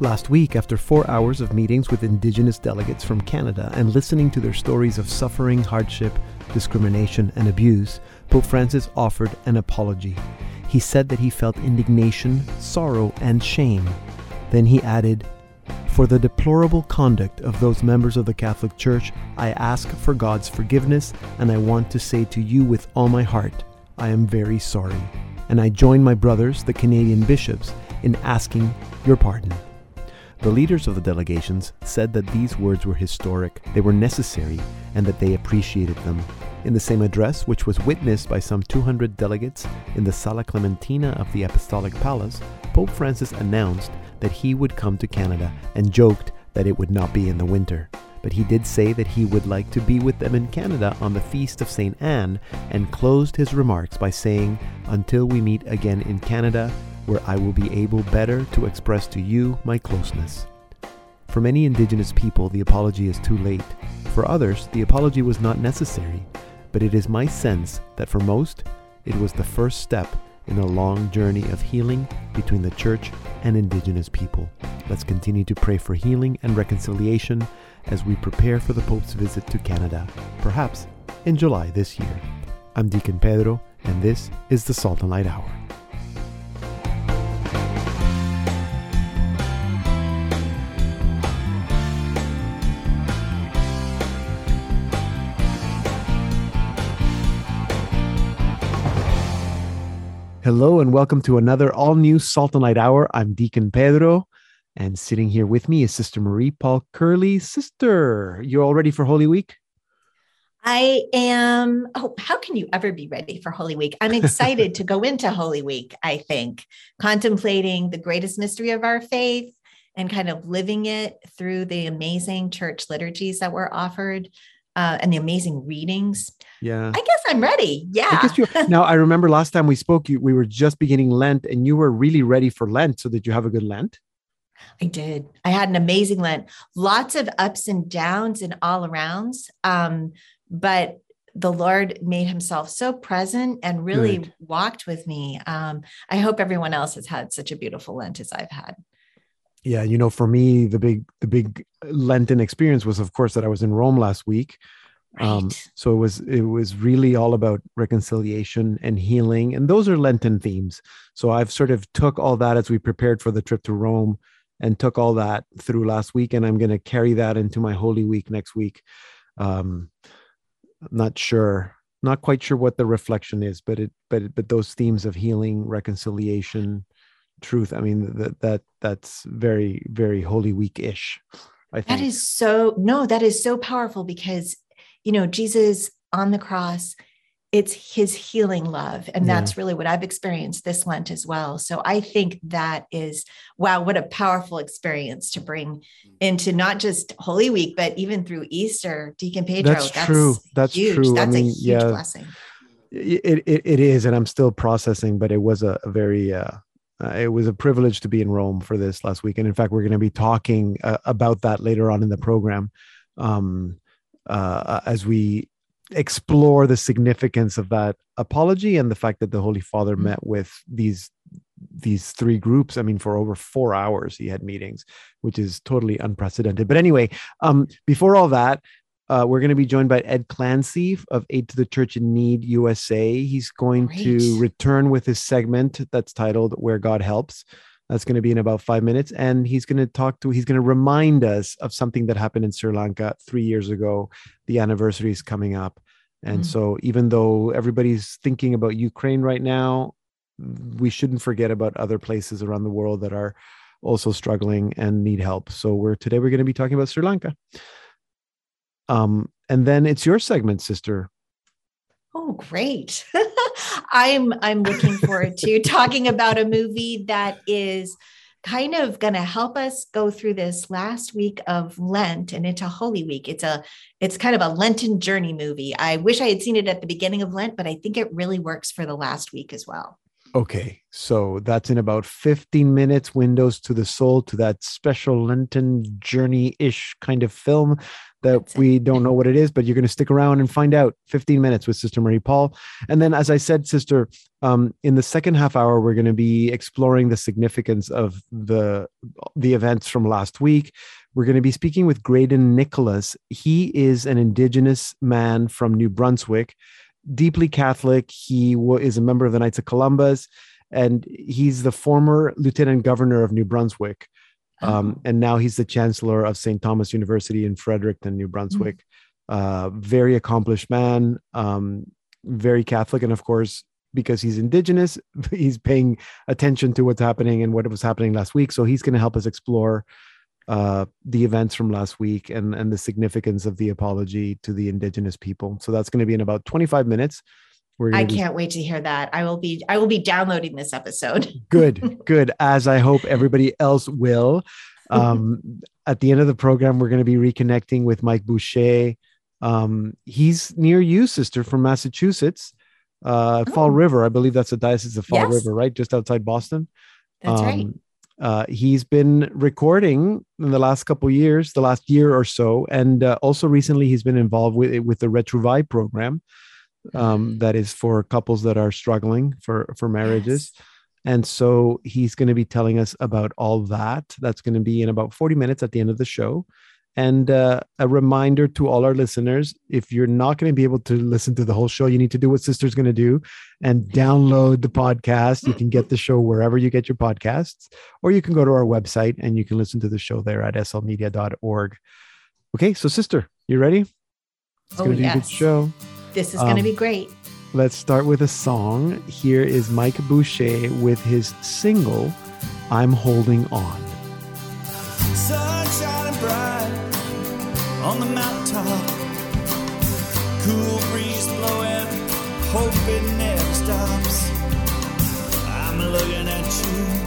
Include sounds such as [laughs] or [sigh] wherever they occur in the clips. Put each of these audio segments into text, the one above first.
Last week, after four hours of meetings with Indigenous delegates from Canada and listening to their stories of suffering, hardship, discrimination, and abuse, Pope Francis offered an apology. He said that he felt indignation, sorrow, and shame. Then he added, For the deplorable conduct of those members of the Catholic Church, I ask for God's forgiveness, and I want to say to you with all my heart, I am very sorry. And I join my brothers, the Canadian bishops, in asking your pardon. The leaders of the delegations said that these words were historic, they were necessary, and that they appreciated them. In the same address, which was witnessed by some 200 delegates in the Sala Clementina of the Apostolic Palace, Pope Francis announced that he would come to Canada and joked that it would not be in the winter. But he did say that he would like to be with them in Canada on the feast of St. Anne and closed his remarks by saying, Until we meet again in Canada, where I will be able better to express to you my closeness. For many Indigenous people, the apology is too late. For others, the apology was not necessary, but it is my sense that for most, it was the first step in a long journey of healing between the Church and Indigenous people. Let's continue to pray for healing and reconciliation as we prepare for the Pope's visit to Canada, perhaps in July this year. I'm Deacon Pedro, and this is the Salt and Light Hour. Hello and welcome to another all new Salt and Light Hour. I'm Deacon Pedro, and sitting here with me is Sister Marie Paul Curley. Sister, you're all ready for Holy Week? I am. Oh, how can you ever be ready for Holy Week? I'm excited to go [laughs] into Holy Week, I think, contemplating the greatest mystery of our faith and kind of living it through the amazing church liturgies that were offered uh, and the amazing readings. Yeah. I guess I'm ready. Yeah. I [laughs] you, now, I remember last time we spoke, you, we were just beginning Lent and you were really ready for Lent. So, did you have a good Lent? I did. I had an amazing Lent. Lots of ups and downs and all arounds. Um, but the Lord made himself so present and really Good. walked with me. Um, I hope everyone else has had such a beautiful Lent as I've had. Yeah, you know, for me, the big the big Lenten experience was, of course, that I was in Rome last week, um, right. Um, so it was it was really all about reconciliation and healing, and those are Lenten themes. So I've sort of took all that as we prepared for the trip to Rome, and took all that through last week, and I'm going to carry that into my Holy Week next week. Um, I'm not sure, not quite sure what the reflection is, but it but but those themes of healing, reconciliation, truth. I mean that that that's very very Holy Week ish. I think. That is so no, that is so powerful because you know, Jesus on the cross, it's his healing love. And that's really what I've experienced this Lent as well. So I think that is, wow, what a powerful experience to bring into not just Holy Week, but even through Easter, Deacon Pedro. That's, that's true. That's huge. true. That's I mean, a huge yeah, blessing. It, it, it is. And I'm still processing, but it was a, a very, uh, uh, it was a privilege to be in Rome for this last week. And in fact, we're going to be talking uh, about that later on in the program. Um, uh, as we explore the significance of that apology and the fact that the Holy Father mm-hmm. met with these these three groups. I mean, for over four hours, he had meetings, which is totally unprecedented. But anyway, um, before all that, uh, we're going to be joined by Ed Clancy of Aid to the Church in Need USA. He's going Great. to return with his segment that's titled Where God Helps. That's going to be in about five minutes. And he's going to talk to, he's going to remind us of something that happened in Sri Lanka three years ago. The anniversary is coming up. And mm-hmm. so, even though everybody's thinking about Ukraine right now, we shouldn't forget about other places around the world that are also struggling and need help. So, we're today we're going to be talking about Sri Lanka. Um, and then it's your segment, sister. Oh, great. [laughs] I'm I'm looking forward to [laughs] talking about a movie that is kind of going to help us go through this last week of Lent and into Holy Week. It's a it's kind of a Lenten journey movie. I wish I had seen it at the beginning of Lent, but I think it really works for the last week as well. Okay, so that's in about 15 minutes, Windows to the Soul, to that special Lenten journey ish kind of film that That's it. we don't know what it is, but you're going to stick around and find out 15 minutes with Sister Marie Paul. And then, as I said, Sister, um, in the second half hour, we're going to be exploring the significance of the the events from last week. We're going to be speaking with Graydon Nicholas. He is an Indigenous man from New Brunswick, deeply Catholic. He is a member of the Knights of Columbus, and he's the former Lieutenant Governor of New Brunswick. Um, Oh. and now he's the chancellor of St. Thomas University in Fredericton, New Brunswick. Uh, very accomplished man, um, very Catholic, and of course, because he's indigenous, [laughs] he's paying attention to what's happening and what was happening last week. So he's going to help us explore uh, the events from last week and and the significance of the apology to the indigenous people. So that's going to be in about 25 minutes. I gonna be- can't wait to hear that. I will be I will be downloading this episode. [laughs] good good as i hope everybody else will [laughs] um at the end of the program we're going to be reconnecting with mike boucher um he's near you sister from massachusetts uh fall Oh. river i believe that's the diocese of fall Yes. river right just outside boston That's right. Um, uh, he's been recording in the last couple years, the last year or so, and uh, also recently he's been involved with with the Retrouvaille program, um, that is for couples that are struggling for for marriages. Yes. And so he's going to be telling us about all that. That's going to be in about 40 minutes at the end of the show. And uh, a reminder to all our listeners if you're not going to be able to listen to the whole show, you need to do what Sister's going to do and download the podcast. You can get the show wherever you get your podcasts, or you can go to our website and you can listen to the show there at slmedia.org. Okay, so Sister, you ready? It's Oh, going to be a good show. This is going to Um, be great. Let's start with a song. Here is Mike Boucher with his single, I'm Holding On. Sun shining bright on the mountaintop. Cool breeze blowing, hope it never stops. I'm looking at you,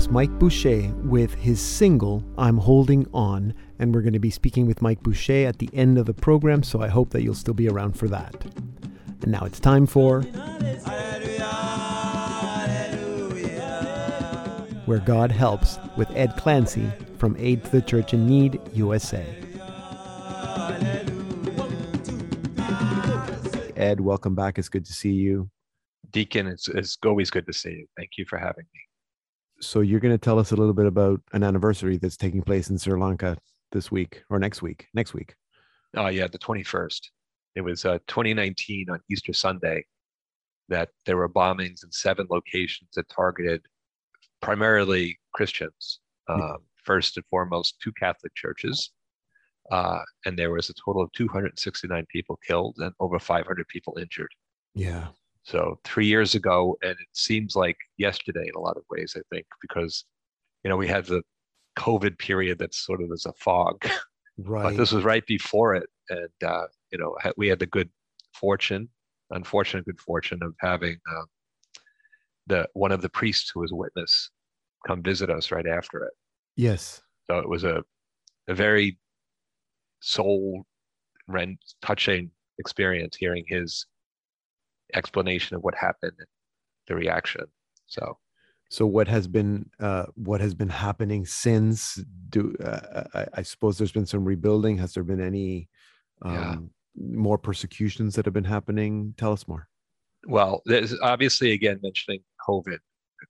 was Mike Boucher with his single, I'm Holding On. And we're going to be speaking with Mike Boucher at the end of the program, so I hope that you'll still be around for that. And now it's time for Where God Helps with Ed Clancy from Aid to the Church in Need, USA. Ed, welcome back. It's good to see you. Deacon, it's, it's always good to see you. Thank you for having me. So you're going to tell us a little bit about an anniversary that's taking place in Sri Lanka this week or next week? Next week. Oh yeah, the 21st. It was uh, 2019 on Easter Sunday that there were bombings in seven locations that targeted primarily Christians. Um, first and foremost, two Catholic churches. Uh, and there was a total of 269 people killed and over 500 people injured. Yeah. So three years ago, and it seems like yesterday in a lot of ways, I think, because you know we had the COVID period that's sort of as a fog, [laughs] Right. but this was right before it, and uh, you know we had the good fortune, unfortunate good fortune of having um, the one of the priests who was a witness come visit us right after it. yes. So it was a a very soul rent touching experience hearing his explanation of what happened and the reaction. So So what has been uh, what has been happening since? Do uh, I, I suppose there's been some rebuilding? Has there been any um, Yeah. more persecutions that have been happening? Tell us more. well, there's obviously again mentioning COVID.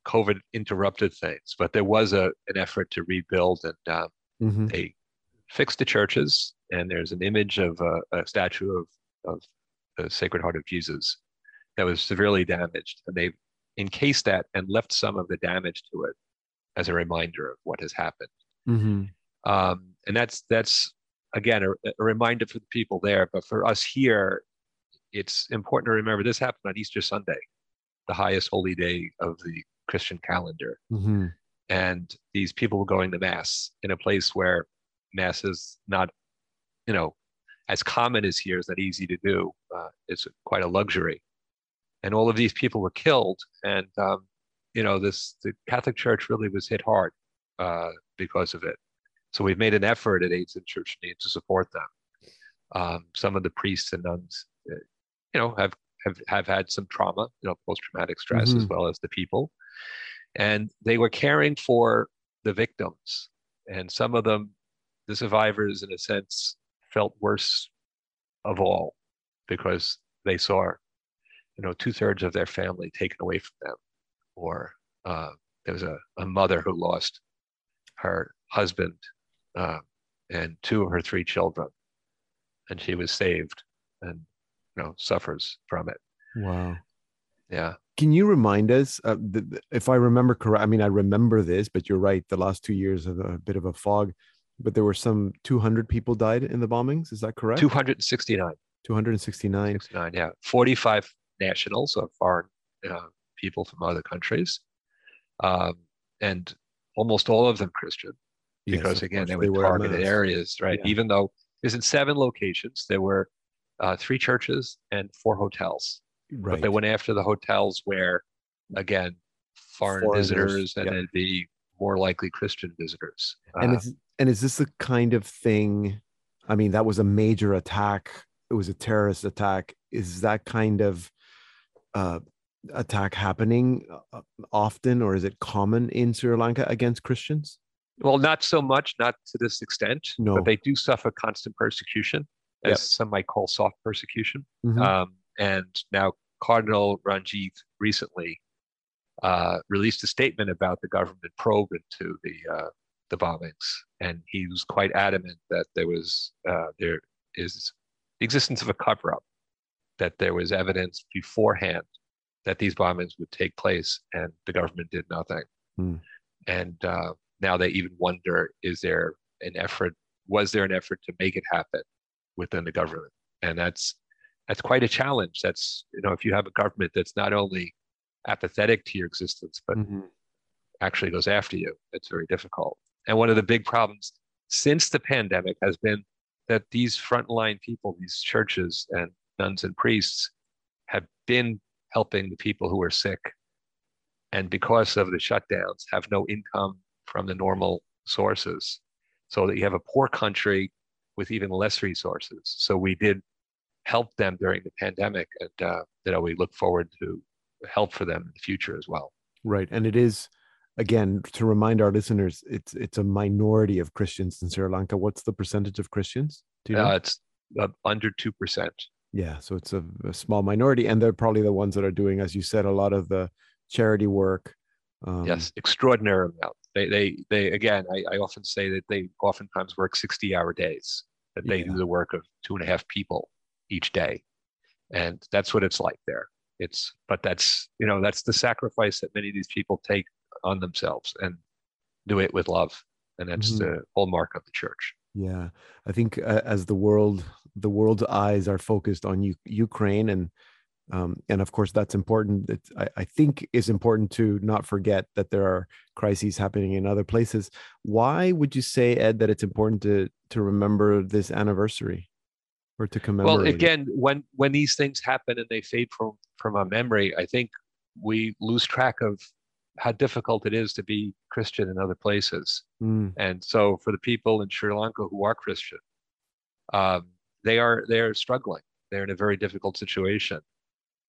COVID interrupted things, but there was a an effort to rebuild and um, hmm they fixed the churches and there's an image of a, a statue of, of the sacred heart of jesus that was severely damaged and they've encased that and left some of the damage to it as a reminder of what has happened. Hmm um, and that's that's again a, a reminder for the people there but for us here it's important to remember this happened on easter sunday the highest holy day of the christian calendar. Hmm and these people were going to mass in a place where mass is not you know as common as here is not easy to do. Uh, it's quite a luxury and all of these people were killed. And um, you know this the catholic church really was hit hard uh, because of it. So we've made an effort at aids and church need to support them. Um, some of the priests and nuns uh, you know have have, have had some trauma you know post-traumatic stress as Mhm. well as the people. And they were caring for the victims. And some of them the survivors in a sense felt worse of all because they saw you know two-thirds of their family taken away from them or uh, there was a, a mother who lost her husband uh, and two of her three children and she was saved and you know suffers from it Wow. yeah Can you remind us, uh, th- th- if I remember correct? I mean, I remember this, but you're right. The last two years of a bit of a fog, but there were some 200 people died in the bombings. Is that correct? 269 269. 69, yeah. 45 nationals or foreign uh, people from other countries. Um, and almost all of them Christian, because of again, they they were targeted areas, right? Yeah. Even though there's in seven locations, there were uh, three churches and four hotels. But Right. they went after the hotels where, again, foreign Foreigners, visitors and yeah. it'd be more likely Christian visitors. and Uh, is and is this the kind of thing i mean that was a major attack it was a terrorist attack is that kind of uh attack happening uh, often or is it common in sri lanka against christians Well, not so much, not to this extent, No. but they do suffer constant persecution, as Yep. some might call soft persecution. Mhm. Um, and now Cardinal Ranjith recently uh, released a statement about the government probe into the uh, the bombings, and he was quite adamant that there was uh, there is the existence of a cover up, that there was evidence beforehand that these bombings would take place, and the government did nothing. Hmm. And uh, now they even wonder: is there an effort? Was there an effort to make it happen within the government? And that's that's quite a challenge. That's you know, if you have a government that's not only apathetic to your existence, but Mhm. actually goes after you, it's very difficult. And one of the big problems since the pandemic has been that these frontline people, these churches and nuns and priests, have been helping the people who are sick. And because of the shutdowns, have no income from the normal sources. So that you have a poor country with even less resources. So we did help them during the pandemic, and uh, you know we look forward to help for them in the future as well. right and it is again to remind our listeners it's it's a minority of christians in sri lanka what's the percentage of christians do you know Uh, it's uh, under two percent. Yeah, so it's a, a small minority, and they're probably the ones that are doing, as you said, a lot of the charity work Um, yes, extraordinary amount. They, they, they. Again, I, I often say that they oftentimes work sixty-hour days. That they Yeah. do the work of two and a half people each day, and that's what it's like there. It's, but that's you know that's the sacrifice that many of these people take on themselves and do it with love, and that's Mhm. the hallmark of the church. Yeah, I think uh, as the world, the world's eyes are focused on U- Ukraine, and um, and of course that's important. It's, I, I think is important to not forget that there are crises happening in other places. Why would you say, Ed, that it's important to to remember this anniversary or to commemorate? Well, again, when when these things happen and they fade from from our memory, I think we lose track of how difficult it is to be Christian in other places. Mm, And so, for the people in Sri Lanka who are Christian, um, they are they are struggling. They're in a very difficult situation,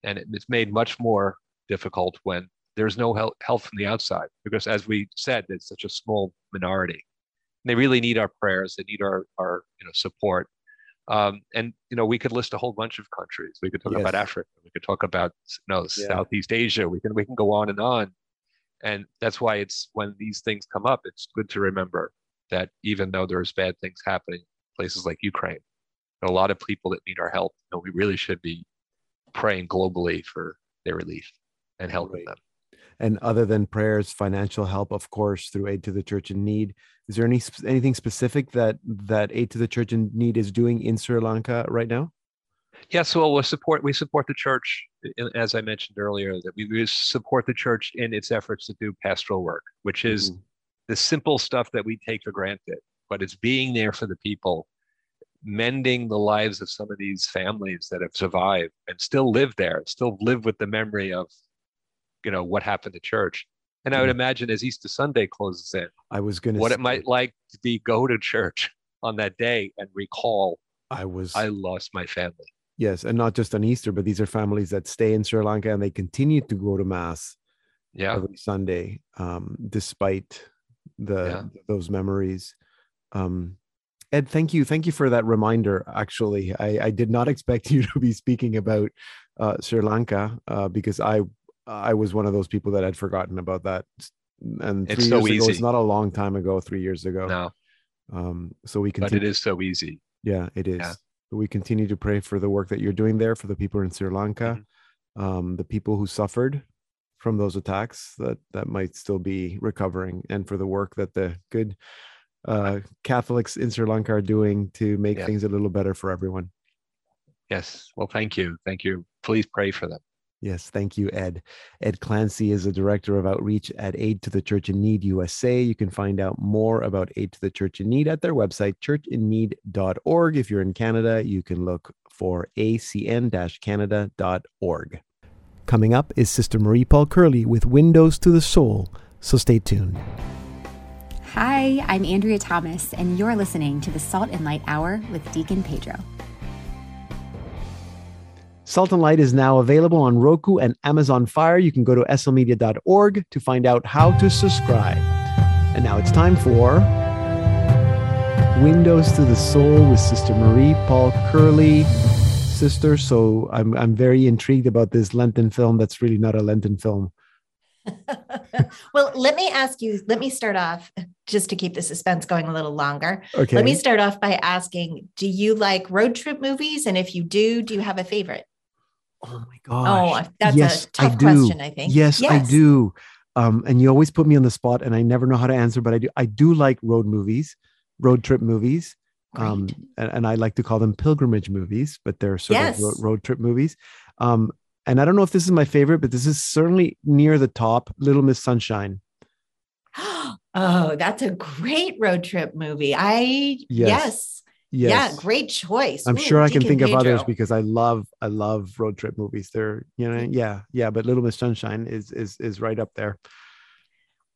and it, it's made much more difficult when there's no help help from the outside. Because, as we said, it's such a small minority. They really need our prayers. They need our our you know support. Um, and you know, we could list a whole bunch of countries. We could talk about Africa. We could talk about you know Yeah. Southeast Asia. We can we can go on and on. And that's why it's when these things come up, it's good to remember that even though there's bad things happening in places like Ukraine, a lot of people that need our help, and we really should be praying globally for their relief and helping Right. them. and other than prayers, financial help, of course, through Aid to the Church in Need. Is there any anything specific that that Aid to the Church in Need is doing in Sri Lanka right now? Yes, well, we support we support the church, as I mentioned earlier, that we support the church in its efforts to do pastoral work, which is Mhm. the simple stuff that we take for granted, but it's being there for the people, mending the lives of some of these families that have survived and still live there, still live with the memory of, you know, what happened to church. And I would Mhm. imagine as Easter Sunday closes in, I was going to. what it might like to be go to church on that day and recall, I was. I lost my family. Yes, and not just on Easter, but these are families that stay in Sri Lanka and they continue to go to mass Yeah. every Sunday, um, despite the Yeah. those memories. Um, Ed, thank you, thank you for that reminder. Actually, I, I did not expect [laughs] you to be speaking about uh, Sri Lanka uh, because I I was one of those people that had forgotten about that. And It's three so years ago, it's not a long time ago. Three years ago, No, um, so we can. but it is so easy. Yeah, it is. Yeah. We continue to pray for the work that you're doing there for the people in Sri Lanka, Mm-hmm. um, the people who suffered from those attacks that that might still be recovering, and for the work that the good uh, Catholics in Sri Lanka are doing to make Yeah. things a little better for everyone. Yes. Well, thank you. Thank you. Please pray for them. Yes, thank you, Ed. Ed Clancy is the director of outreach at Aid to the Church in Need USA. You can find out more about Aid to the Church in Need at their website, churchinneed.org. If you're in Canada, you can look for acn canada.org. Coming up is Sister Marie Paul Curley with Windows to the Soul, so stay tuned. Hi, I'm Andrea Thomas, and you're listening to the Salt and Light Hour with Deacon Pedro. Salt and Light is now available on Roku and Amazon Fire. You can go to slmedia.org to find out how to subscribe. And now it's time for Windows to the Soul with Sister Marie Paul Curley. Sister, so I'm I'm very intrigued about this Lenten film that's really not a Lenten film. [laughs] well, let me ask you, let me start off just to keep the suspense going a little longer. Okay. Let me start off by asking Do you like road trip movies? And if you do, do you have a favorite? Oh my gosh. Oh, that's Yes, a I tough do. question, I think. Yes, I do. Um, and you always put me on the spot, and I never know how to answer. But I do. I do like road movies, road trip movies. Um, and, and I like to call them pilgrimage movies, but they're sort Yes. of road, road trip movies. Um, and I don't know if this is my favorite, but this is certainly near the top. Little Miss Sunshine. [gasps] oh, that's a great road trip movie. I, Yes. yes. Yes. Yeah, great choice. I'm Ooh, sure I can think of others because I love I love road trip movies. They're you know yeah yeah, but Little Miss Sunshine is is is right up there.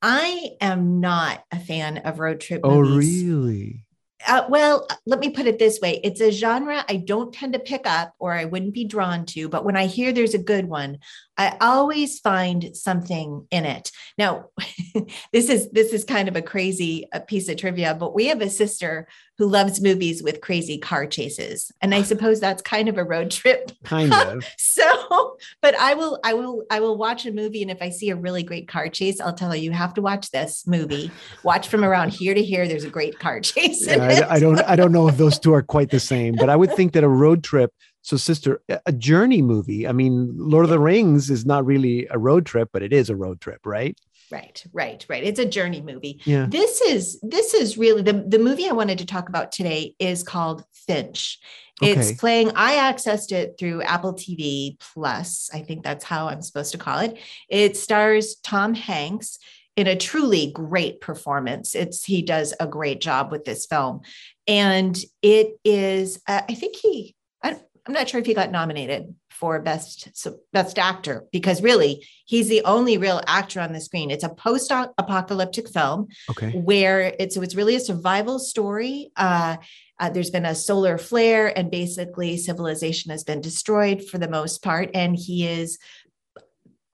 I am not a fan of road trip Oh movies. really? Uh, well, let me put it this way it's a genre I don't tend to pick up or I wouldn't be drawn to, but when I hear there's a good one, I always find something in it. Now, [laughs] this is this is kind of a crazy uh piece of trivia, but we have a sister who loves movies with crazy car chases. And I ah. suppose that's kind of a road trip. Kind [laughs] of. so, but I will, I will, I will watch a movie. And if I see a really great car chase, I'll tell you, you have to watch this movie. Watch from around here to here. There's a great car [laughs] chase. Yeah, I, I don't, I don't know if those two are [laughs] quite the same, but I would think that a road trip so, sister, a journey movie. I mean, Lord of the Rings is not really a road trip, but it is a road trip, right? Right, right, right. It's a journey movie. Yeah. This is this is really the the movie I wanted to talk about today is called Finch. It's Okay. playing. I accessed it through Apple TV Plus. I think that's how I'm supposed to call it. It stars Tom Hanks in a truly great performance. It's he does a great job with this film, and it is. Uh, I think he. I, I'm not sure if he got nominated for best best actor because really he's the only real actor on the screen. It's a post-apocalyptic film Okay. where it's so it's really a survival story. Uh, uh, there's been a solar flare, and basically civilization has been destroyed for the most part, and he is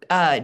uh,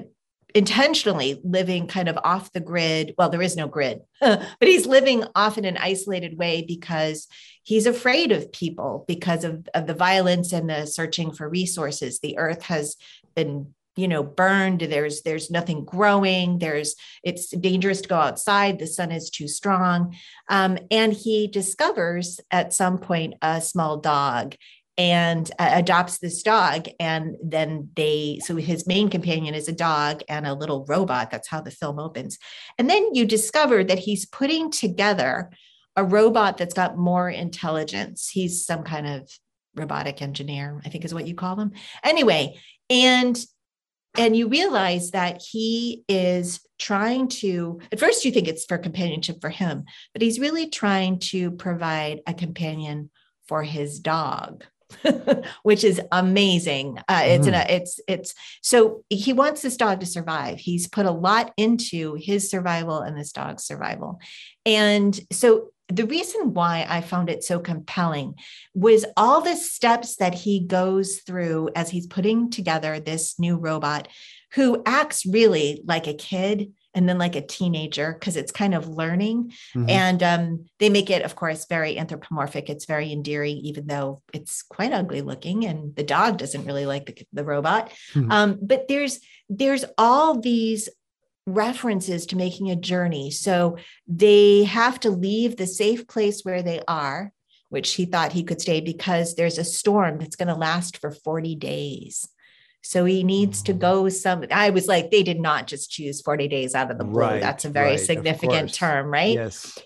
intentionally living kind of off the grid. Well, there is no grid, [laughs] but he's living off in an isolated way because he's afraid of people because of, of the violence and the searching for resources. The earth has been you know burned. There's there's nothing growing. There's it's dangerous to go outside. The sun is too strong. Um, and he discovers at some point a small dog and uh, adopts this dog. And then they so his main companion is a dog and a little robot. That's how the film opens. And then you discover that he's putting together a robot that's got more intelligence. He's some kind of robotic engineer i think is what you call them anyway and and you realize that he is trying to at first you think it's for companionship for him but he's really trying to provide a companion for his dog [laughs] which is amazing. Uh, it's an it's it's so he wants this dog to survive. He's put a lot into his survival and this dog's survival. And so the reason why I found it so compelling was all the steps that he goes through as he's putting together this new robot who acts really like a kid and then like a teenager because it's kind of learning. Mhm. And um, they make it, of course, very anthropomorphic. It's very endearing, even though it's quite ugly looking, and the dog doesn't really like the, the robot. Mhm. Um, but there's there's all these references to making a journey. So they have to leave the safe place where they are, which he thought he could stay because there's a storm that's going to last for 40 days. So he needs to mm. go some. I was like, they did not just choose 40 days out of the blue. Right, That's a very right, significant term, right? Yes.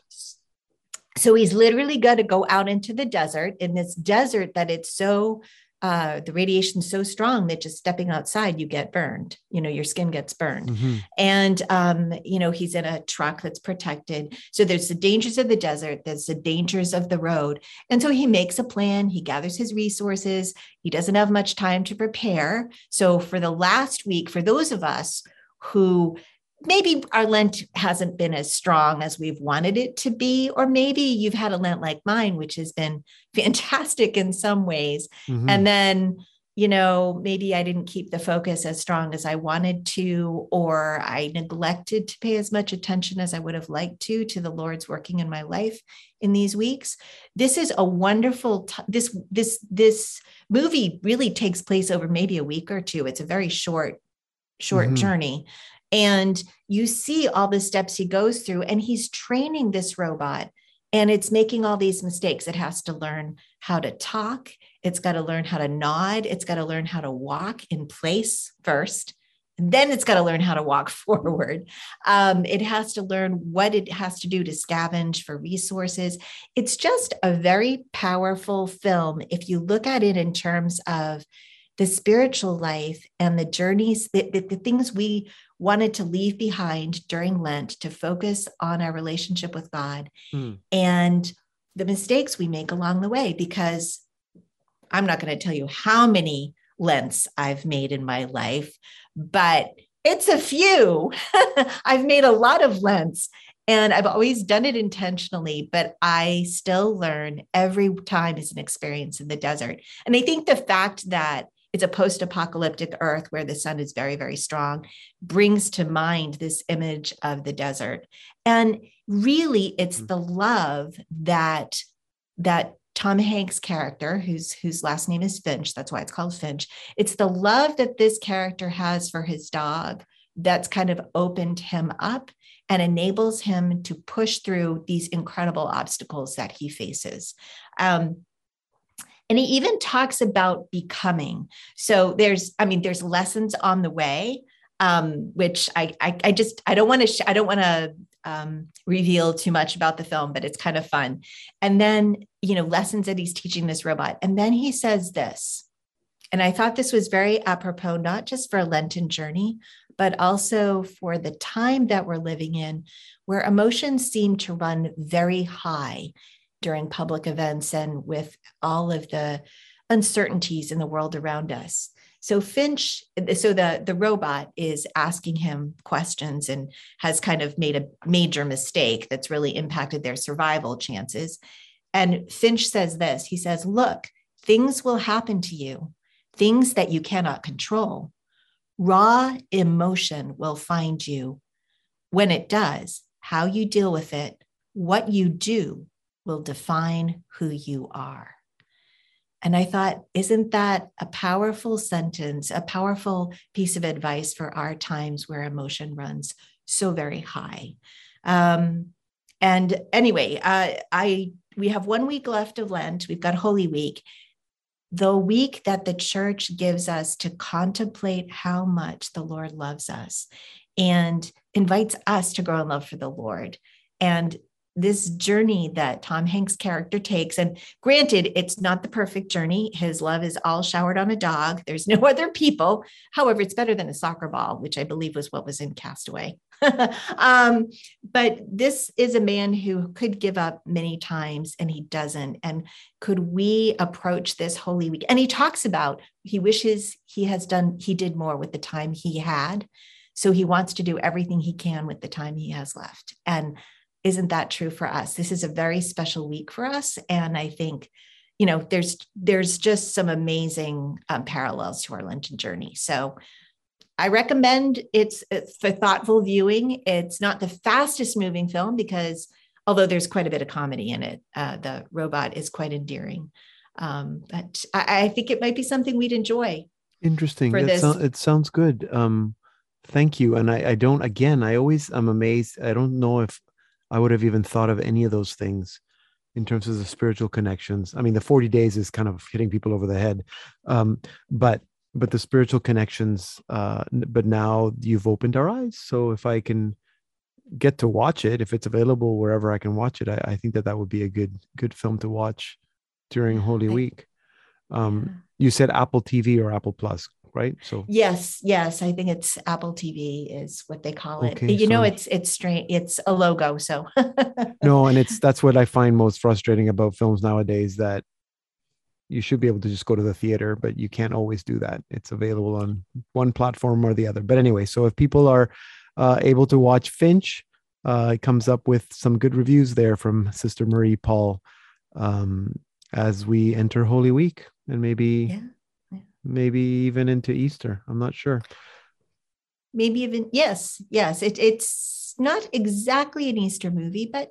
so he's literally got to go out into the desert in this desert that it's so uh, the radiation's so strong that just stepping outside you get burned you know your skin gets burned. Mhm. and um, you know he's in a truck that's protected. So there's the dangers of the desert there's the dangers of the road. And so he makes a plan he gathers his resources he doesn't have much time to prepare. So for the last week for those of us who maybe our lent hasn't been as strong as we've wanted it to be or maybe you've had a lent like mine which has been [laughs] fantastic in some ways Mhm. and then you know maybe i didn't keep the focus as strong as i wanted to or i neglected to pay as much attention as i would have liked to to the lord's working in my life in these weeks this is a wonderful t- this this this movie really takes place over maybe a week or two it's a very short short Mhm. journey and you see all the steps he goes through and he's training this robot and it's making all these mistakes. It has to learn how to talk. It's got to learn how to nod. It's got to learn how to walk in place first. And then it's got to learn how to walk [laughs] forward. Um, it has to learn what it has to do to scavenge for resources. It's just a very powerful film if you look at it in terms of the spiritual life and the journeys the, the, the things we wanted to leave behind during lent to focus on our relationship with god Hmm. and the mistakes we make along the way because i'm not going to tell you how many lents i've made in my life but it's a few [laughs] i've made a lot of lents and I've always done it intentionally, but I still learn every time is an experience in the desert. And I think the fact that it's a post apocalyptic earth where the sun is very, very strong brings to mind this image of the desert. And really, it's Mhm. the love that that Tom Hanks' character, whose whose last name is Finch, that's why it's called Finch. It's the love that this character has for his dog that's kind of opened him up and enables him to push through these incredible obstacles that he faces. Um, and he even talks about becoming. So there's, I mean, there's lessons on the way, um, which I, I, I just, I don't want to, sh- I don't want to um, reveal too much about the film, but it's kind of fun. And then, you know, lessons that he's teaching this robot. And then he says this, and I thought this was very apropos, not just for a Lenten journey, but also for the time that we're living in, where emotions seem to run very high during public events and with all of the uncertainties in the world around us. So Finch, so the the robot is asking him questions and has kind of made a major mistake that's really impacted their survival chances. And Finch says this. He says, "Look, things will happen to you, things that you cannot control. Raw emotion will find you. When it does, how you deal with it, what you do will define who you are." And I thought, isn't that a powerful sentence, a powerful piece of advice for our times where emotion runs so very high? Um, and anyway, uh, I we have one week left of Lent. We've got Holy Week, the week that the church gives us to contemplate how much the Lord loves us and invites us to grow in love for the Lord. And this journey that Tom Hanks' character takes. And granted, it's not the perfect journey. His love is all showered on a dog. There's no [laughs] other people. However, it's better than a soccer ball, which I believe was what was in Castaway. [laughs] um, but this is a man who could give up many times and he doesn't. And could we approach this Holy Week? And he talks about he wishes he has done, he did more with the time he had. So he wants to do everything he can with the time he has left. And isn't that true for us? This is a very special week for us. And I think, you know, there's there's just some amazing um, parallels to our Lenten journey. So I recommend it's, it's for thoughtful viewing. It's not the fastest moving film because although there's quite a bit of comedy in it, uh, the robot is quite endearing. Um, but I, I, think it might be something we'd enjoy. Interesting. It, so, it sounds good. Um, thank you. And I, I don't, again, I always, I'm amazed. I don't know if I would have even thought of any of those things in terms of the spiritual connections. I mean, the 40 days is kind of hitting people over the head. Um, but but the spiritual connections, uh, but now you've opened our eyes. So if I can get to watch it, if it's available wherever I can watch it, I, I think that that would be a good good film to watch during Holy Week. Um, you said Apple TV or Apple Plus, right? So yes, yes, I think it's Apple TV is what they call it. Okay, you so, know, it's it's strange. It's a logo, so [laughs] no, and it's that's what I find most frustrating about films nowadays that you should be able to just go to the theater, but you can't always do that. It's available on one platform or the other. But anyway, so if people are uh, able to watch Finch, uh, it comes up with some good reviews there from Sister Marie Paul um, as we enter Holy Week and maybe yeah maybe even into Easter. I'm not sure. Maybe even yes, yes. It, it's not exactly an Easter movie, but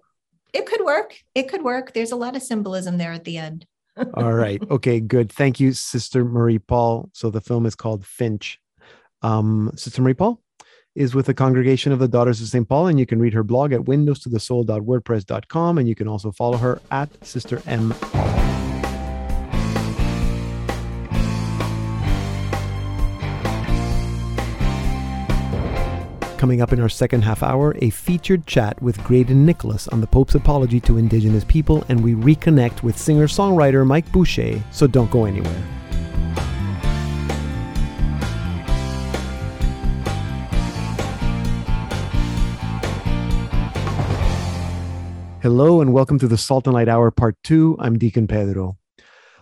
it could work. It could work. There's a lot of symbolism there at the end. [laughs] All right. Okay. Good. Thank you, Sister Marie Paul. So the film is called Finch. Um, Sister Marie Paul is with the Congregation of the Daughters of St. Paul, and you can read her blog at windows to the soul.wordpress.com, and you can also follow her at Sister M. Coming up in our second half hour, a featured chat with Graydon Nicholas on the Pope's apology to Indigenous people, and we reconnect with singer songwriter Mike Boucher, so don't go anywhere. Hello, and welcome to the Salt and Light Hour Part 2. I'm Deacon Pedro.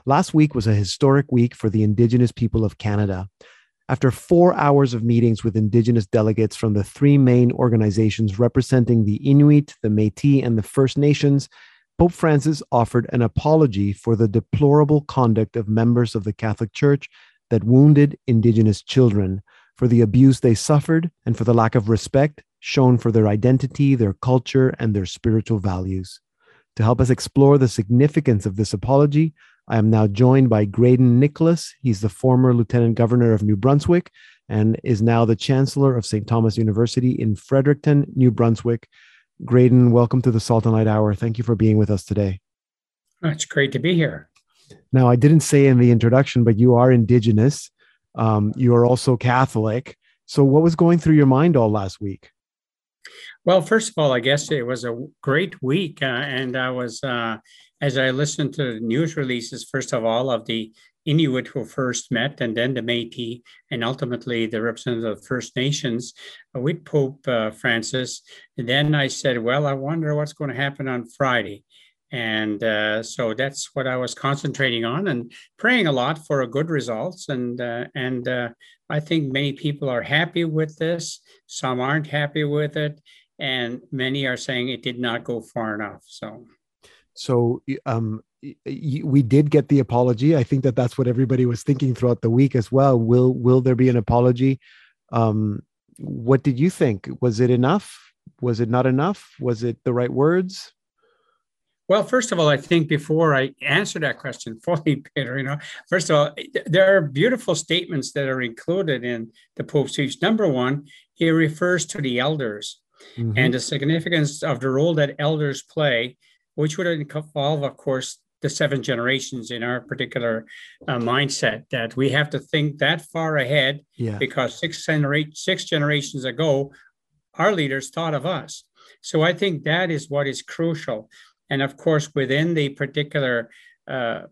Last week was a historic week for the Indigenous people of Canada. After four hours of meetings with Indigenous delegates from the three main organizations representing the Inuit, the Metis, and the First Nations, Pope Francis offered an apology for the deplorable conduct of members of the Catholic Church that wounded Indigenous children, for the abuse they suffered, and for the lack of respect shown for their identity, their culture, and their spiritual values. To help us explore the significance of this apology, I am now joined by Graydon Nicholas. He's the former Lieutenant Governor of New Brunswick and is now the Chancellor of St. Thomas University in Fredericton, New Brunswick. Graydon, welcome to the Salt and Light Hour. Thank you for being with us today. It's great to be here. Now, I didn't say in the introduction, but you are Indigenous. Um, you are also Catholic. So, what was going through your mind all last week? Well, first of all, I guess it was a great week. Uh, and I was, uh, as I listened to the news releases, first of all, of the Inuit who first met, and then the Metis, and ultimately the representative of First Nations uh, with Pope uh, Francis. And then I said, well, I wonder what's going to happen on Friday. And uh, so that's what I was concentrating on and praying a lot for a good results. And uh, and uh, I think many people are happy with this. Some aren't happy with it, and many are saying it did not go far enough. So, so um, we did get the apology. I think that that's what everybody was thinking throughout the week as well. Will will there be an apology? Um, what did you think? Was it enough? Was it not enough? Was it the right words? Well, first of all, I think before I answer that question [laughs] fully, Peter, you know, first of all, there are beautiful statements that are included in the Pope's speech. Number one, he refers to the elders mm-hmm. and the significance of the role that elders play, which would involve, of course, the seven generations in our particular uh, mindset that we have to think that far ahead yeah. because six, genera- six generations ago, our leaders thought of us. So I think that is what is crucial. And of course, within the particular uh,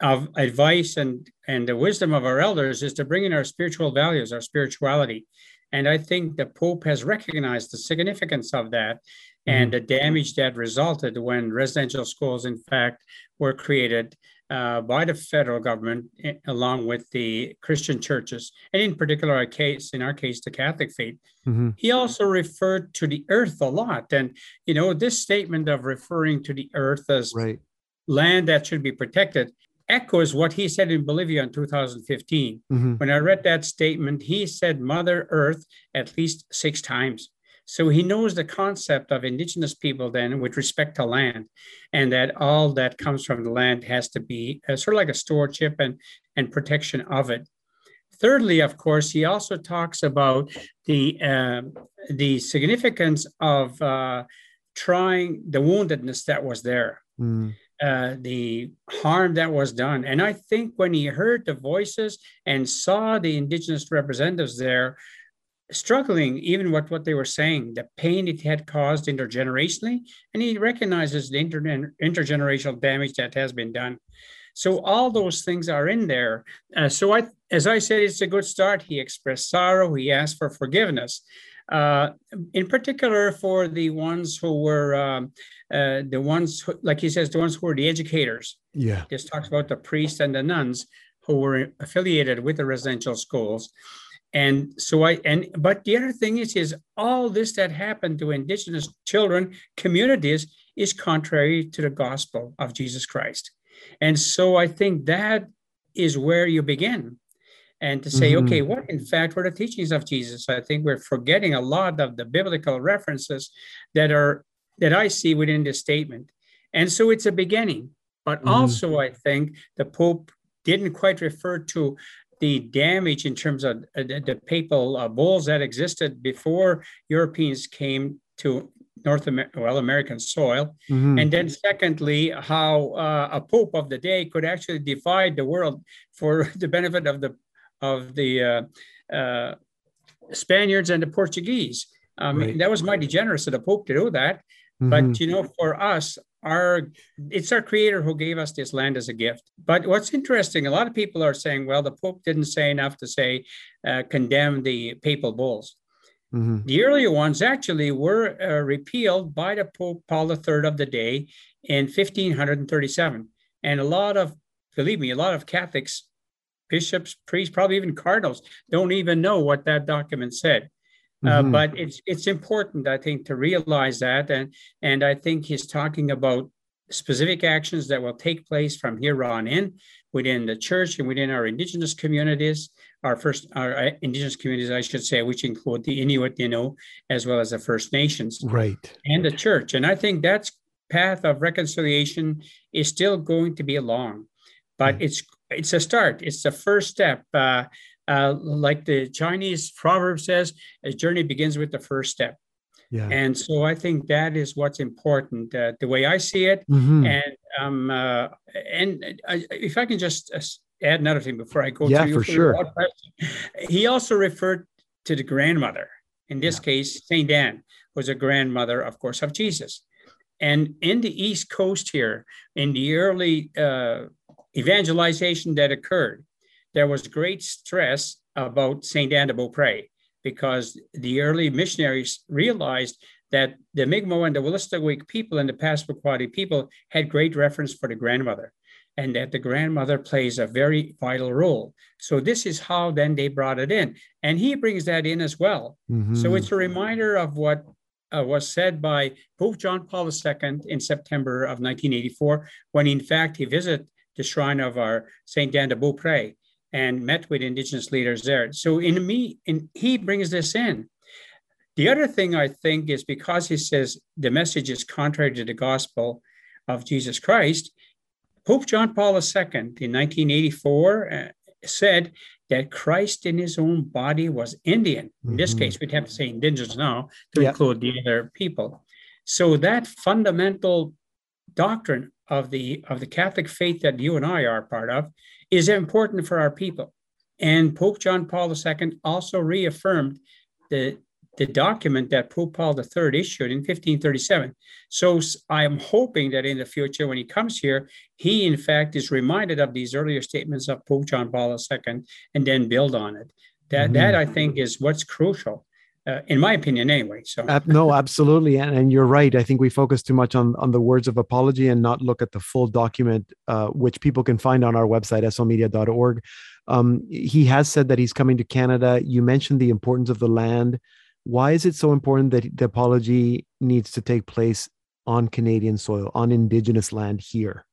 of advice and, and the wisdom of our elders is to bring in our spiritual values, our spirituality. And I think the Pope has recognized the significance of that and mm-hmm. the damage that resulted when residential schools, in fact, were created uh, by the federal government eh, along with the Christian churches, and in particular, our case, in our case, the Catholic faith. Mm-hmm. He also referred to the earth a lot, and you know this statement of referring to the earth as right. land that should be protected echoes what he said in Bolivia in 2015. Mm-hmm. When I read that statement, he said Mother Earth at least six times. So he knows the concept of indigenous people then with respect to land, and that all that comes from the land has to be uh, sort of like a stewardship and, and protection of it. Thirdly, of course, he also talks about the uh, the significance of uh, trying the woundedness that was there. Mm. Uh, the harm that was done. And I think when he heard the voices and saw the indigenous representatives there, struggling even with what they were saying, the pain it had caused intergenerationally, and he recognizes the inter- intergenerational damage that has been done. So all those things are in there. Uh, so I, as I said, it's a good start. He expressed sorrow. He asked for forgiveness. Uh, in particular, for the ones who were um, uh, the ones, who, like he says, the ones who were the educators. Yeah. This talks about the priests and the nuns who were affiliated with the residential schools and so i and but the other thing is is all this that happened to indigenous children communities is contrary to the gospel of jesus christ. And so i think that is where you begin. And to say mm-hmm. okay what in fact were the teachings of jesus? I think we're forgetting a lot of the biblical references that are that i see within this statement. And so it's a beginning. But mm-hmm. also i think the pope didn't quite refer to the damage in terms of uh, the, papal uh, bulls that existed before Europeans came to North America, well, American soil. Mm-hmm. And then, secondly, how uh, a pope of the day could actually divide the world for [laughs] the benefit of the of the uh, uh, Spaniards and the Portuguese. Um, right. That was mighty generous of the pope to do that. Mm-hmm. But you know, for us, our it's our creator who gave us this land as a gift. But what's interesting a lot of people are saying well the pope didn't say enough to say uh, condemn the papal bulls. Mm-hmm. the earlier ones actually were uh, repealed by the pope paul iii of the day in 1537 and a lot of believe me a lot of catholics bishops priests probably even cardinals don't even know what that document said uh, mm-hmm. but it's it's important, I think, to realize that, and and I think he's talking about specific actions that will take place from here on in within the church and within our indigenous communities, our first our uh, indigenous communities, I should say, which include the Inuit, you know, as well as the First Nations, right, and the church. And I think that's path of reconciliation is still going to be long, but it's it's a start. It's the first step. Uh, uh, like the Chinese proverb says, a journey begins with the first step. Yeah. And so I think that is what's important, uh, the way I see it. Mhm. And um, uh, and I, if I can just uh, add another thing before I go Yeah, to for your sure. He also referred to the grandmother. In this case, Saint Anne was a grandmother, of course, of Jesus. And in the East Coast here, in the early uh, evangelization that occurred, there was great stress about Saint Anne de Beaupré because the early missionaries realized that the Mi'kmaq and the Wolastoqiyik people and the Passamaquoddy people had great reference for the grandmother and that the grandmother plays a very vital role. So this is how then they brought it in. And he brings that in as well. So Mhm. it's a reminder of what uh, was said by Pope John Paul II in September of 1984, when in fact he visited the shrine of our Saint Anne de Beaupré and met with indigenous leaders there. So in me, in, he brings this in. The other thing I think is because he says the message is contrary to the gospel of Jesus Christ, Pope John Paul II in 1984 uh, said that Christ in his own body was Indian. In this Mhm. case, we'd have to say indigenous now to Yeah. include the other people. So that fundamental doctrine of the of the Catholic faith that you and I are part of is important for our people. And Pope John Paul II also reaffirmed the the document that Pope Paul III issued in 1537. So I am hoping that in the future, when he comes here, he in fact is reminded of these earlier statements of Pope John Paul II and then build on it. That Mhm. that I think is what's crucial, uh, in my opinion, anyway. So Ab- no, absolutely, and, and you're right. I think we focus too much on on the words of apology and not look at the full document, uh, which people can find on our website slmedia.org. Um, he has said that he's coming to Canada. You mentioned the importance of the land. Why is it so important that the apology needs to take place on Canadian soil, on Indigenous land here?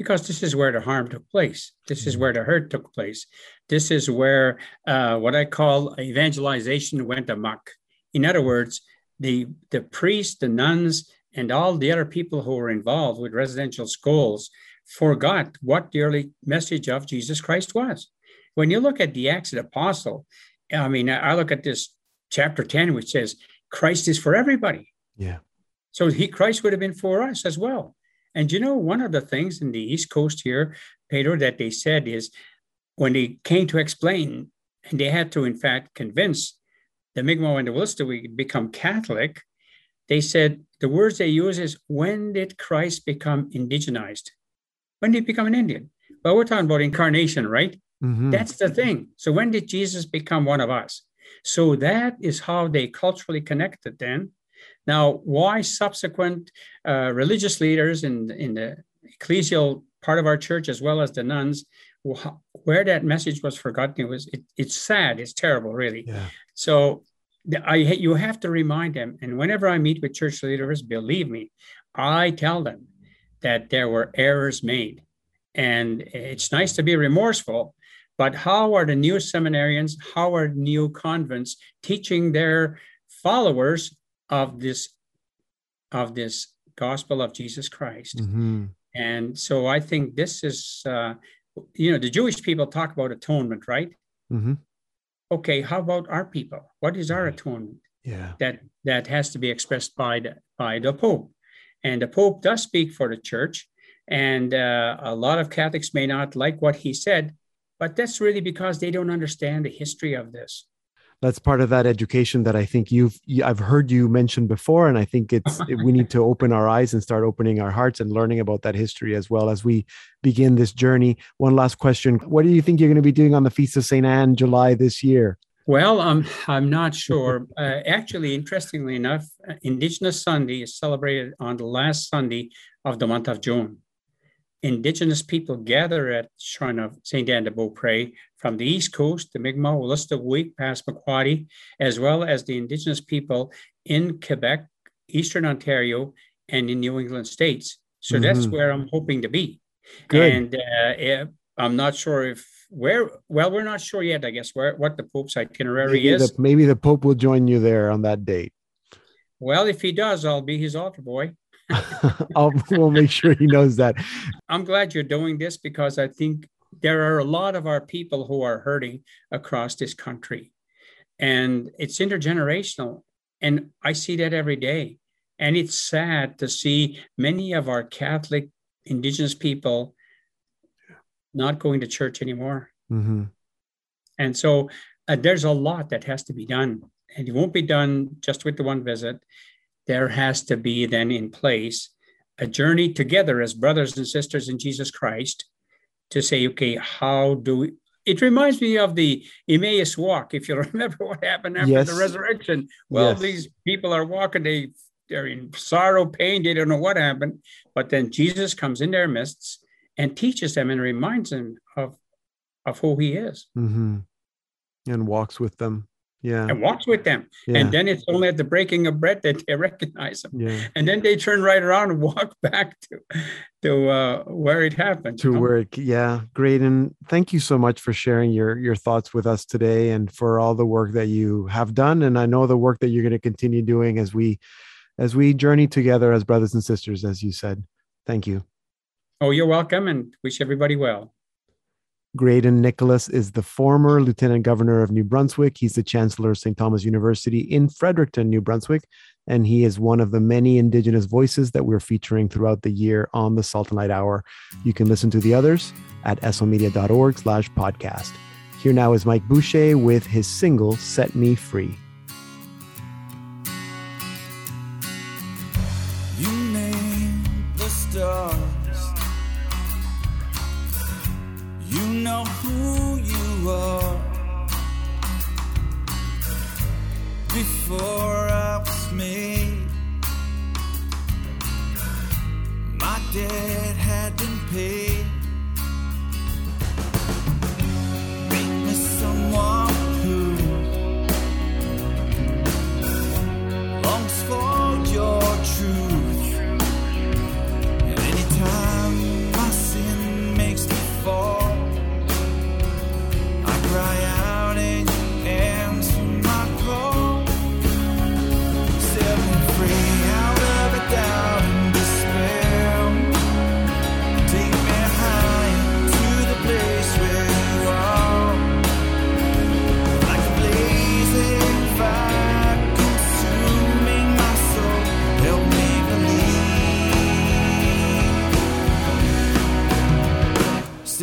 Because this is where the harm took place. This is where the hurt took place. This is where uh, what I call evangelization went amok. In other words, the the priests, the nuns, and all the other people who were involved with residential schools forgot what the early message of Jesus Christ was. When you look at the Acts of the Apostle, I mean, I I look at this chapter 10, which says Christ is for everybody. Yeah. So he Christ would have been for us as well. And you know, one of the things in the East Coast here, Pedro, that they said is when they came to explain, and they had to, in fact, convince the Mi'kmaq and the we become Catholic, they said the words they use is when did Christ become indigenized? When did he become an Indian? Well, we're talking about incarnation, right? Mhm. That's the thing. So when did Jesus become one of us? So that is how they culturally connected then. Now, why subsequent uh, religious leaders in, in the ecclesial part of our church, as well as the nuns, wh- where that message was forgotten, it was it, it's sad, it's terrible, really. yeah. So I you have to remind them. And whenever I meet with church leaders, believe me, I tell them that there were errors made. And it's nice to be remorseful, but how are the new seminarians, how are new convents teaching their followers of this of this gospel of Jesus Christ? Mhm. And so I think this is, uh, you know, the Jewish people talk about atonement, right? Mhm. Okay, how about our people? What is our atonement? Yeah. that that has to be expressed by the by the Pope, and the Pope does speak for the Church, and uh, a lot of Catholics may not like what he said, but that's really because they don't understand the history of this. That's part of that education that I think you've I've heard you mention before, and I think it's we need to open our eyes and start opening our hearts and learning about that history as well as we begin this journey. One last question: What do you think you're going to be doing on the Feast of Saint Anne, July this year? Well, um, I'm not sure. [laughs] Uh, actually, interestingly enough, uh, Indigenous Sunday is celebrated on the last Sunday of the month of June. Indigenous people gather at Shrine of St. Anne de Beaupré from the East Coast, the Mi'kmaq, Wolastoqiyik, Passamaquoddy, as well as the Indigenous people in Quebec, Eastern Ontario, and in New England states. So that's Mhm. where I'm hoping to be. Good. And uh, I'm not sure if where. Well, we're not sure yet. I guess where what the Pope's itinerary Maybe is. the, maybe the Pope will join you there on that date. Well, if he does, I'll be his altar boy. I'll, [laughs] we'll make sure he knows that. I'm glad you're doing this because I think there are a lot of our people who are hurting across this country. And it's intergenerational. And I see that every day. And it's sad to see many of our Catholic Indigenous people not going to church anymore. Mm-hmm. And so uh, there's a lot that has to be done. And it won't be done just with the one visit. There has to be then in place a journey together as brothers and sisters in Jesus Christ to say, okay, how do we? It reminds me of the Emmaus walk. If you [laughs] remember what happened after Yes. the resurrection, well, Yes. these people are walking, they they're in sorrow, pain, they don't know what happened, but then Jesus comes in their midst and teaches them and reminds them of of who He is Mm-hmm. And walks with them. Yeah. and walks with them. Yeah. And then it's only at the breaking of bread that they [laughs] recognize Him, yeah. and then they turn right around and walk [laughs] back to to uh, where it happened. to where it, yeah great and thank you so much for sharing your your thoughts with us today and for all the work that you have done and i know the work that you're going to continue doing as we as we journey together as brothers and sisters as you said thank you Oh, you're welcome, and wish everybody well. Graydon Nicholas is the former Lieutenant Governor of New Brunswick. He's the Chancellor of St. Thomas University in Fredericton, New Brunswick, and he is one of the many Indigenous voices that we're featuring throughout the year on the Salt and Light Hour. You can listen to the others at slmedia.org slash podcast. Here now is Mike Boucher with his single, Set Me Free. Know who you are. Before I was made, my debt had been paid.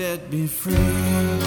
Set me free.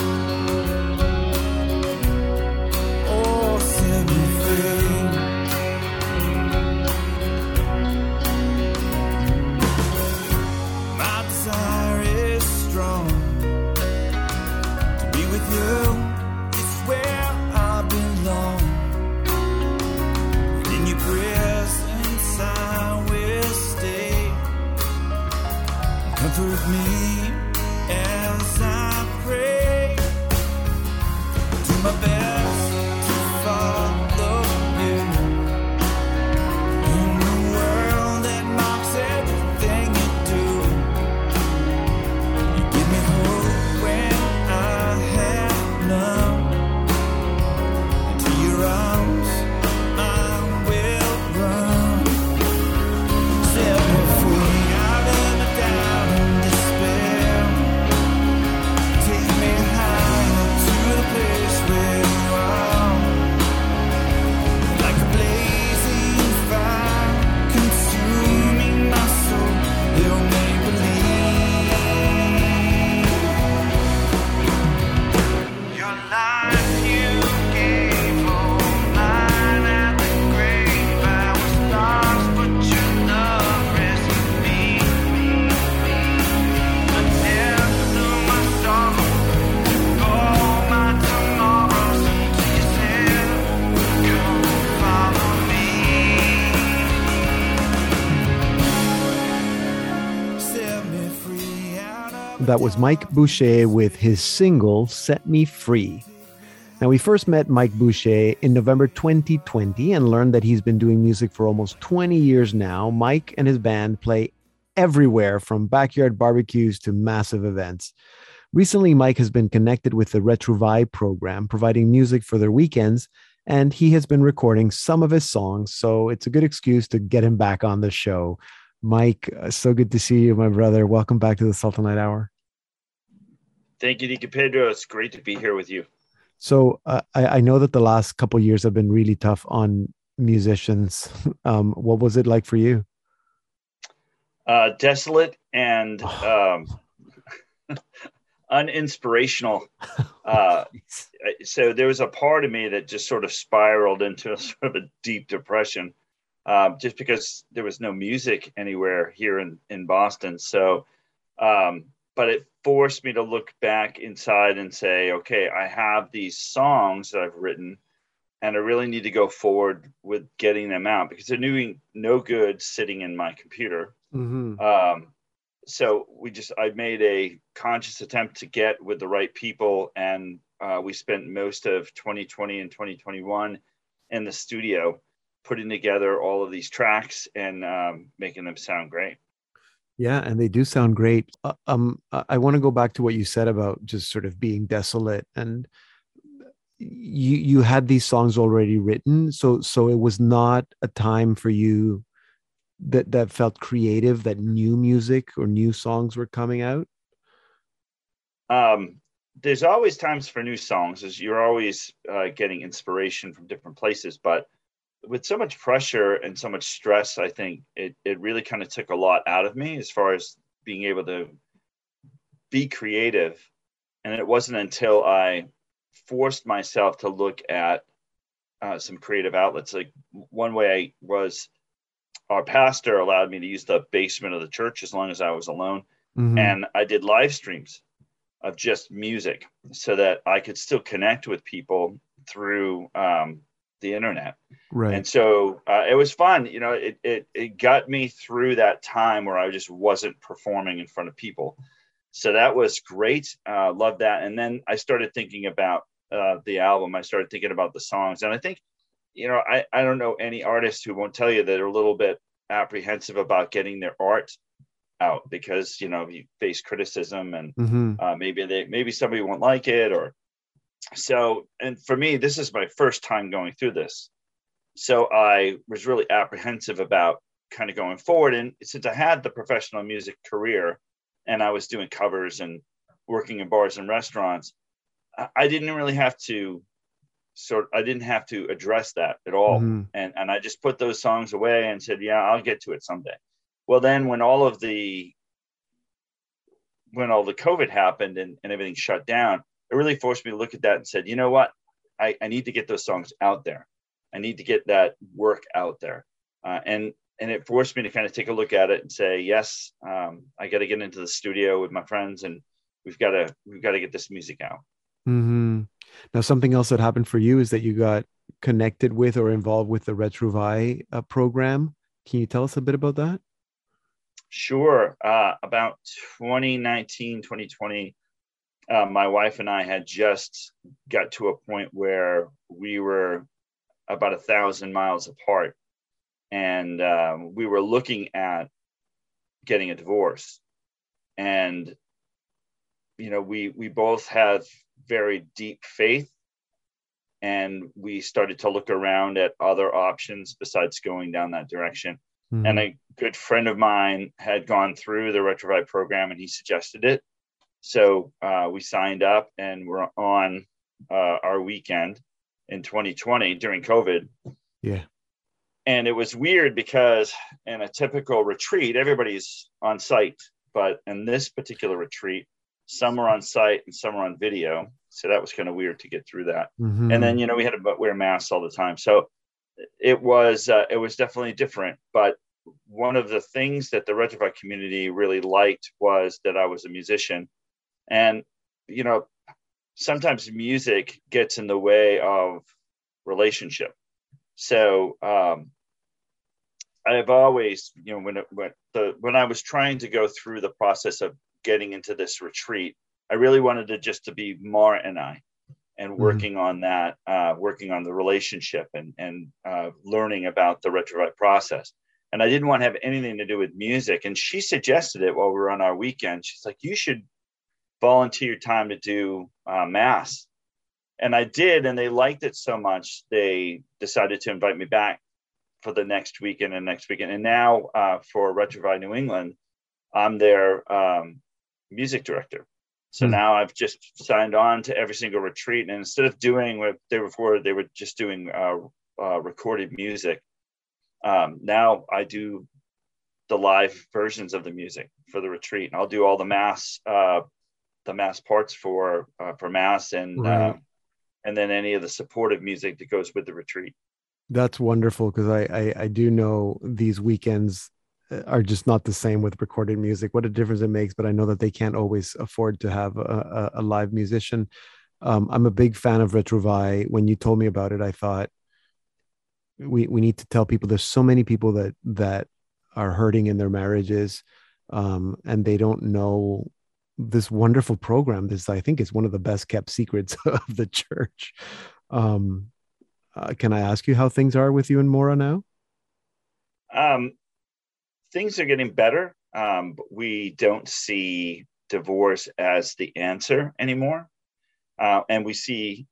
That was Mike Boucher with his single, Set Me Free. Now, we first met Mike Boucher in November 2020 and learned that he's been doing music for almost 20 years now. Mike and his band play everywhere from backyard barbecues to massive events. Recently, Mike has been connected with the Retrouvaille program, providing music for their weekends, and he has been recording some of his songs, so it's a good excuse to get him back on the show. Mike, uh, so good to see you, my brother. Welcome back to the Light Hour. Thank you, Deacon Pedro. It's great to be here with you. So uh, I, I, know that the last couple years have been really tough on musicians. [laughs] Um, what was it like for you? Uh, desolate and [sighs] um, [laughs] uninspirational. [laughs] Uh, so there was a part of me that just sort of spiraled into a sort of a deep depression, um, just because there was no music anywhere here in in Boston. So, um, but it forced me to look back inside and say, okay, I have these songs that I've written, and I really need to go forward with getting them out because they're doing no good sitting in my computer. Mm-hmm. Um, so we just I made a conscious attempt to get with the right people, and uh, we spent most of 2020 and 2021 in the studio putting together all of these tracks and um, making them sound great. Yeah, and they do sound great. Uh, um, I want to go back to what you said about just sort of being desolate, and you you had these songs already written, so so it was not a time for you that that felt creative that new music or new songs were coming out um there's always times for new songs as you're always uh, getting inspiration from different places but with so much pressure and so much stress i think it, it really kind of took a lot out of me as far as being able to be creative and it wasn't until i forced myself to look at uh, some creative outlets like one way i was our pastor allowed me to use the basement of the church as long as I was alone. Mm-hmm. And I did live streams of just music so that I could still connect with people through um, the internet. Right. And so uh, it was fun. You know, it, it, it got me through that time where I just wasn't performing in front of people. So that was great. Uh, love that. And then I started thinking about uh, the album. I started thinking about the songs. And I think you know, I, I don't know any artist who won't tell you that they're a little bit apprehensive about getting their art out because you know you face criticism and mm-hmm. uh, maybe they maybe somebody won't like it or so and for me this is my first time going through this so i was really apprehensive about kind of going forward and since i had the professional music career and i was doing covers and working in bars and restaurants i didn't really have to sort I didn't have to address that at all. Mm-hmm. And and I just put those songs away and said, yeah, I'll get to it someday. Well, then when all of the when all the COVID happened and, and everything shut down, it really forced me to look at that and said, you know what? I, I need to get those songs out there. I need to get that work out there. Uh, and and it forced me to kind of take a look at it and say, yes, um, I got to get into the studio with my friends and we've got to we've got to get this music out. Mm-hmm. Now, something else that happened for you is that you got connected with or involved with the Retrouvaille uh, program. Can you tell us a bit about that? Sure. Uh, about 2019, 2020, uh, my wife and I had just got to a point where we were about a thousand miles apart. And um, we were looking at getting a divorce. And, you know, we, we both have very deep faith and we started to look around at other options besides going down that direction mm-hmm. and a good friend of mine had gone through the Retrouvaille program and he suggested it so uh, we signed up and we're on uh, our weekend in 2020 during covid yeah and it was weird because in a typical retreat everybody's on site but in this particular retreat some are on site and some are on video. So that was kind of weird to get through that. Mm-hmm. And then, you know, we had to wear masks all the time. So it was, uh, it was definitely different. But one of the things that the Retrouvaille community really liked was that I was a musician. And, you know, sometimes music gets in the way of relationship. So, um, I've always, you know, when it, when the when I was trying to go through the process of getting into this retreat. I really wanted to just to be Mara and I and mm-hmm. working mm-hmm. on that, uh, working on the relationship and, and uh, learning about the Retrouvaille process. And I didn't want to have anything to do with music. And she suggested it while we were on our weekend. She's like, you should volunteer time to do uh, mass. And I did, and they liked it so much, they decided to invite me back for the next weekend and next weekend. And now uh, for Retrouvaille New England, I'm their um, music director. So Hmm. now I've just signed on to every single retreat, and instead of doing what they were before, they were just doing uh, uh, recorded music. Um, now I do the live versions of the music for the retreat, and I'll do all the mass, uh, the mass parts for uh, for mass, and Right. uh, and then any of the supportive music that goes with the retreat. That's wonderful because I, I I do know these weekends uh, are just not the same with recorded music. What a difference it makes! But I know that they can't always afford to have a, a, a live musician. Um, I'm a big fan of Retrouvaille. When you told me about it, I thought we we need to tell people. There's so many people that that are hurting in their marriages, um, and they don't know this wonderful program. This I think is one of the best kept secrets [laughs] of the church. Um, uh, can I ask you how things are with you and Mora now? Um, things are getting better. Um, but we don't see divorce as the answer anymore, uh, and we see.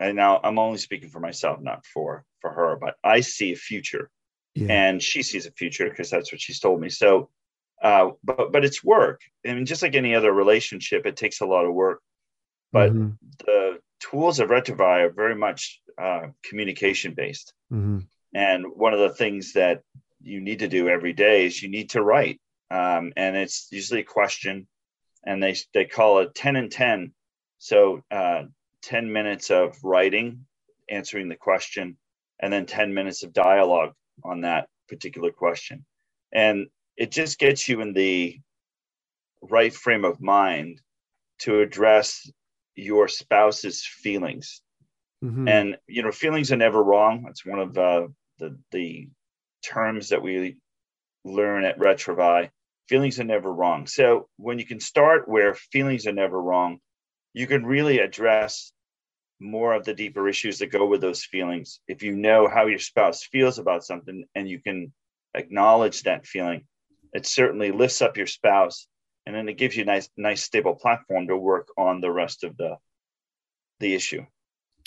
And now I'm only speaking for myself, not for for her, but I see a future, Yeah. and she sees a future because that's what she's told me. So, uh, but but it's work, I mean, just like any other relationship, it takes a lot of work. But Mhm, the tools of Retrouvaille are very much uh, communication based. mhm. And one of the things that you need to do every day is you need to write. Um, and it's usually a question, and they, they call it 10 and 10. So uh, 10 minutes of writing, answering the question, and then 10 minutes of dialogue on that particular question. And it just gets you in the right frame of mind to address your spouse's feelings. Mhm. and you know feelings are never wrong. That's one of uh, the the terms that we learn at Retrouvaille feelings are never wrong. So when you can start where feelings are never wrong you can really address more of the deeper issues that go with those feelings. If you know how your spouse feels about something and you can acknowledge that feeling it certainly lifts up your spouse and then it gives you a nice nice stable platform to work on the rest of the the issue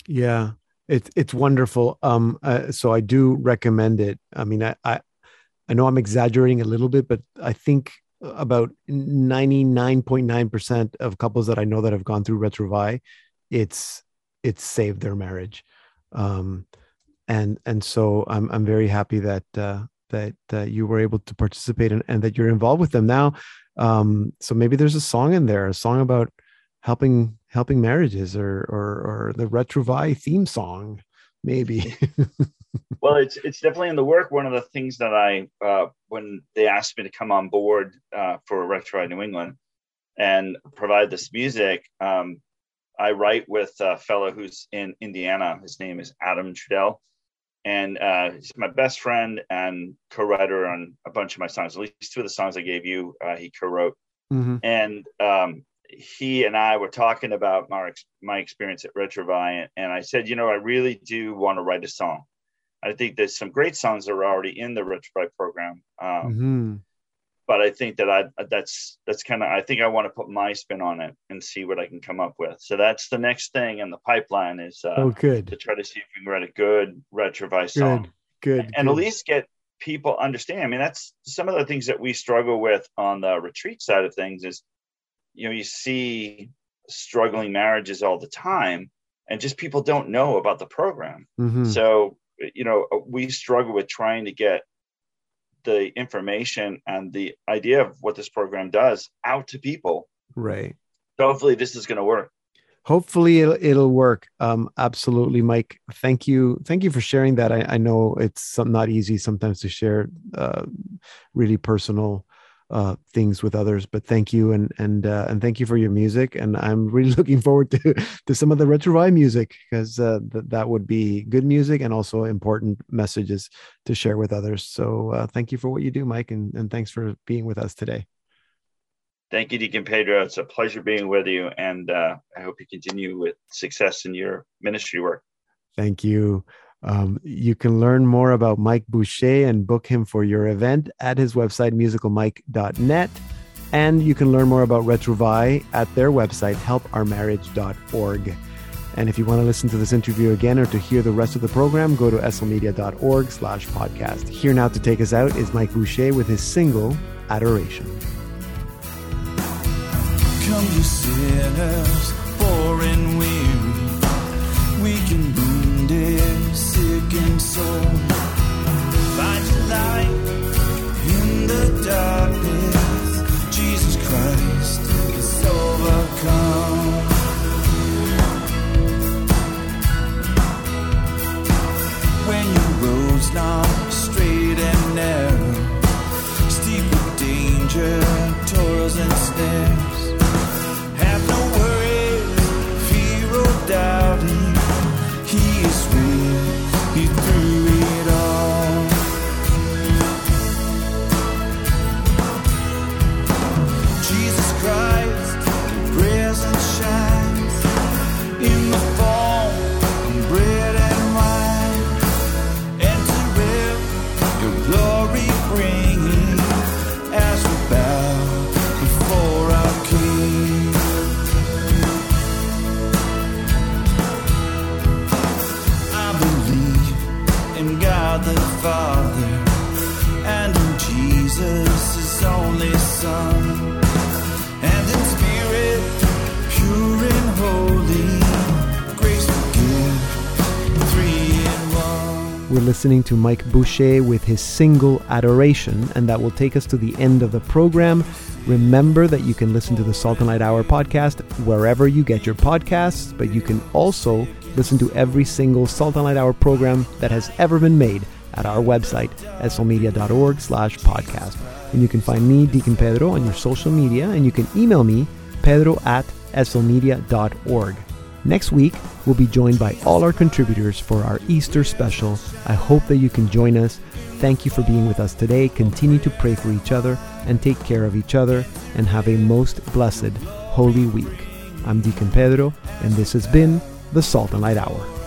Yeah, it's it's wonderful. Um, uh, so I do recommend it. I mean, I, I I know I'm exaggerating a little bit, but I think about 99.9% of couples that I know that have gone through Retrouvaille, it's it's saved their marriage. Um, and and so I'm I'm very happy that uh, that uh, you were able to participate in and that you're involved with them now. Um, so maybe there's a song in there, a song about helping helping marriages or or or the Retrouvaille theme song, maybe. [laughs] Well, it's it's definitely in the work. One of the things that I uh, when they asked me to come on board uh, for Retro New England and provide this music, um, I write with a fellow who's in Indiana. His name is Adam Trudell, and uh, he's my best friend and co-writer on a bunch of my songs. At least two of the songs I gave you, uh, he co-wrote. Mhm. and um, he and I were talking about my ex- my experience at Retrouvaille, and I said, you know, I really do want to write a song. I think there's some great songs that are already in the Retrouvaille program, um, Mhm. But I think that I that's that's kind of I think I want to put my spin on it and see what I can come up with. So that's the next thing in the pipeline is uh, Oh, to try to see if we can write a good Retrouvaille song good, good. and at least get people understand. I mean, that's some of the things that we struggle with on the retreat side of things is, you know, you see struggling marriages all the time, and just people don't know about the program. Mhm. So, you know, we struggle with trying to get the information and the idea of what this program does out to people. right. So hopefully, this is going to work. hopefully it'll, it'll work um absolutely mike thank you thank you for sharing that i, I know it's some, not easy sometimes to share uh, really personal uh, things with others but thank you and and uh, and thank you for your music and i'm really [laughs] looking forward to to some of the Retrouvaille music because uh, th- that would be good music and also important messages to share with others so uh, thank you for what you do mike and, and thanks for being with us today Thank you, Deacon Pedro. It's a pleasure being with you, and uh, I hope you continue with success in your ministry work. Thank you. Um, you can learn more about Mike Boucher and book him for your event at his website, musicalmike.net. And you can learn more about Retrouvaille at their website, helpourmarriage.org. And if you want to listen to this interview again or to hear the rest of the program, go to slmedia.org slash podcast. Here now to take us out is Mike Boucher with his single, Adoration. Come you sinners, sick soul. Find your light in the darkness. Jesus Christ is overcome. When your road's not straight and narrow, steep with danger, toils and snares. Listening to Mike Boucher with his single Adoration, and that will take us to the end of the program. Remember that you can listen to the Salt and Light Hour podcast wherever you get your podcasts, but you can also listen to every single Salt and Light Hour program that has ever been made at our website, slmedia.org slash podcast. And you can find me, Deacon Pedro, on your social media, and you can email me, pedro at slmedia.org. Next week, we'll be joined by all our contributors for our Easter special. I hope that you can join us. Thank you for being with us today. Continue to pray for each other and take care of each other, and have a most blessed Holy Week. I'm Deacon Pedro, and this has been the Salt and Light Hour.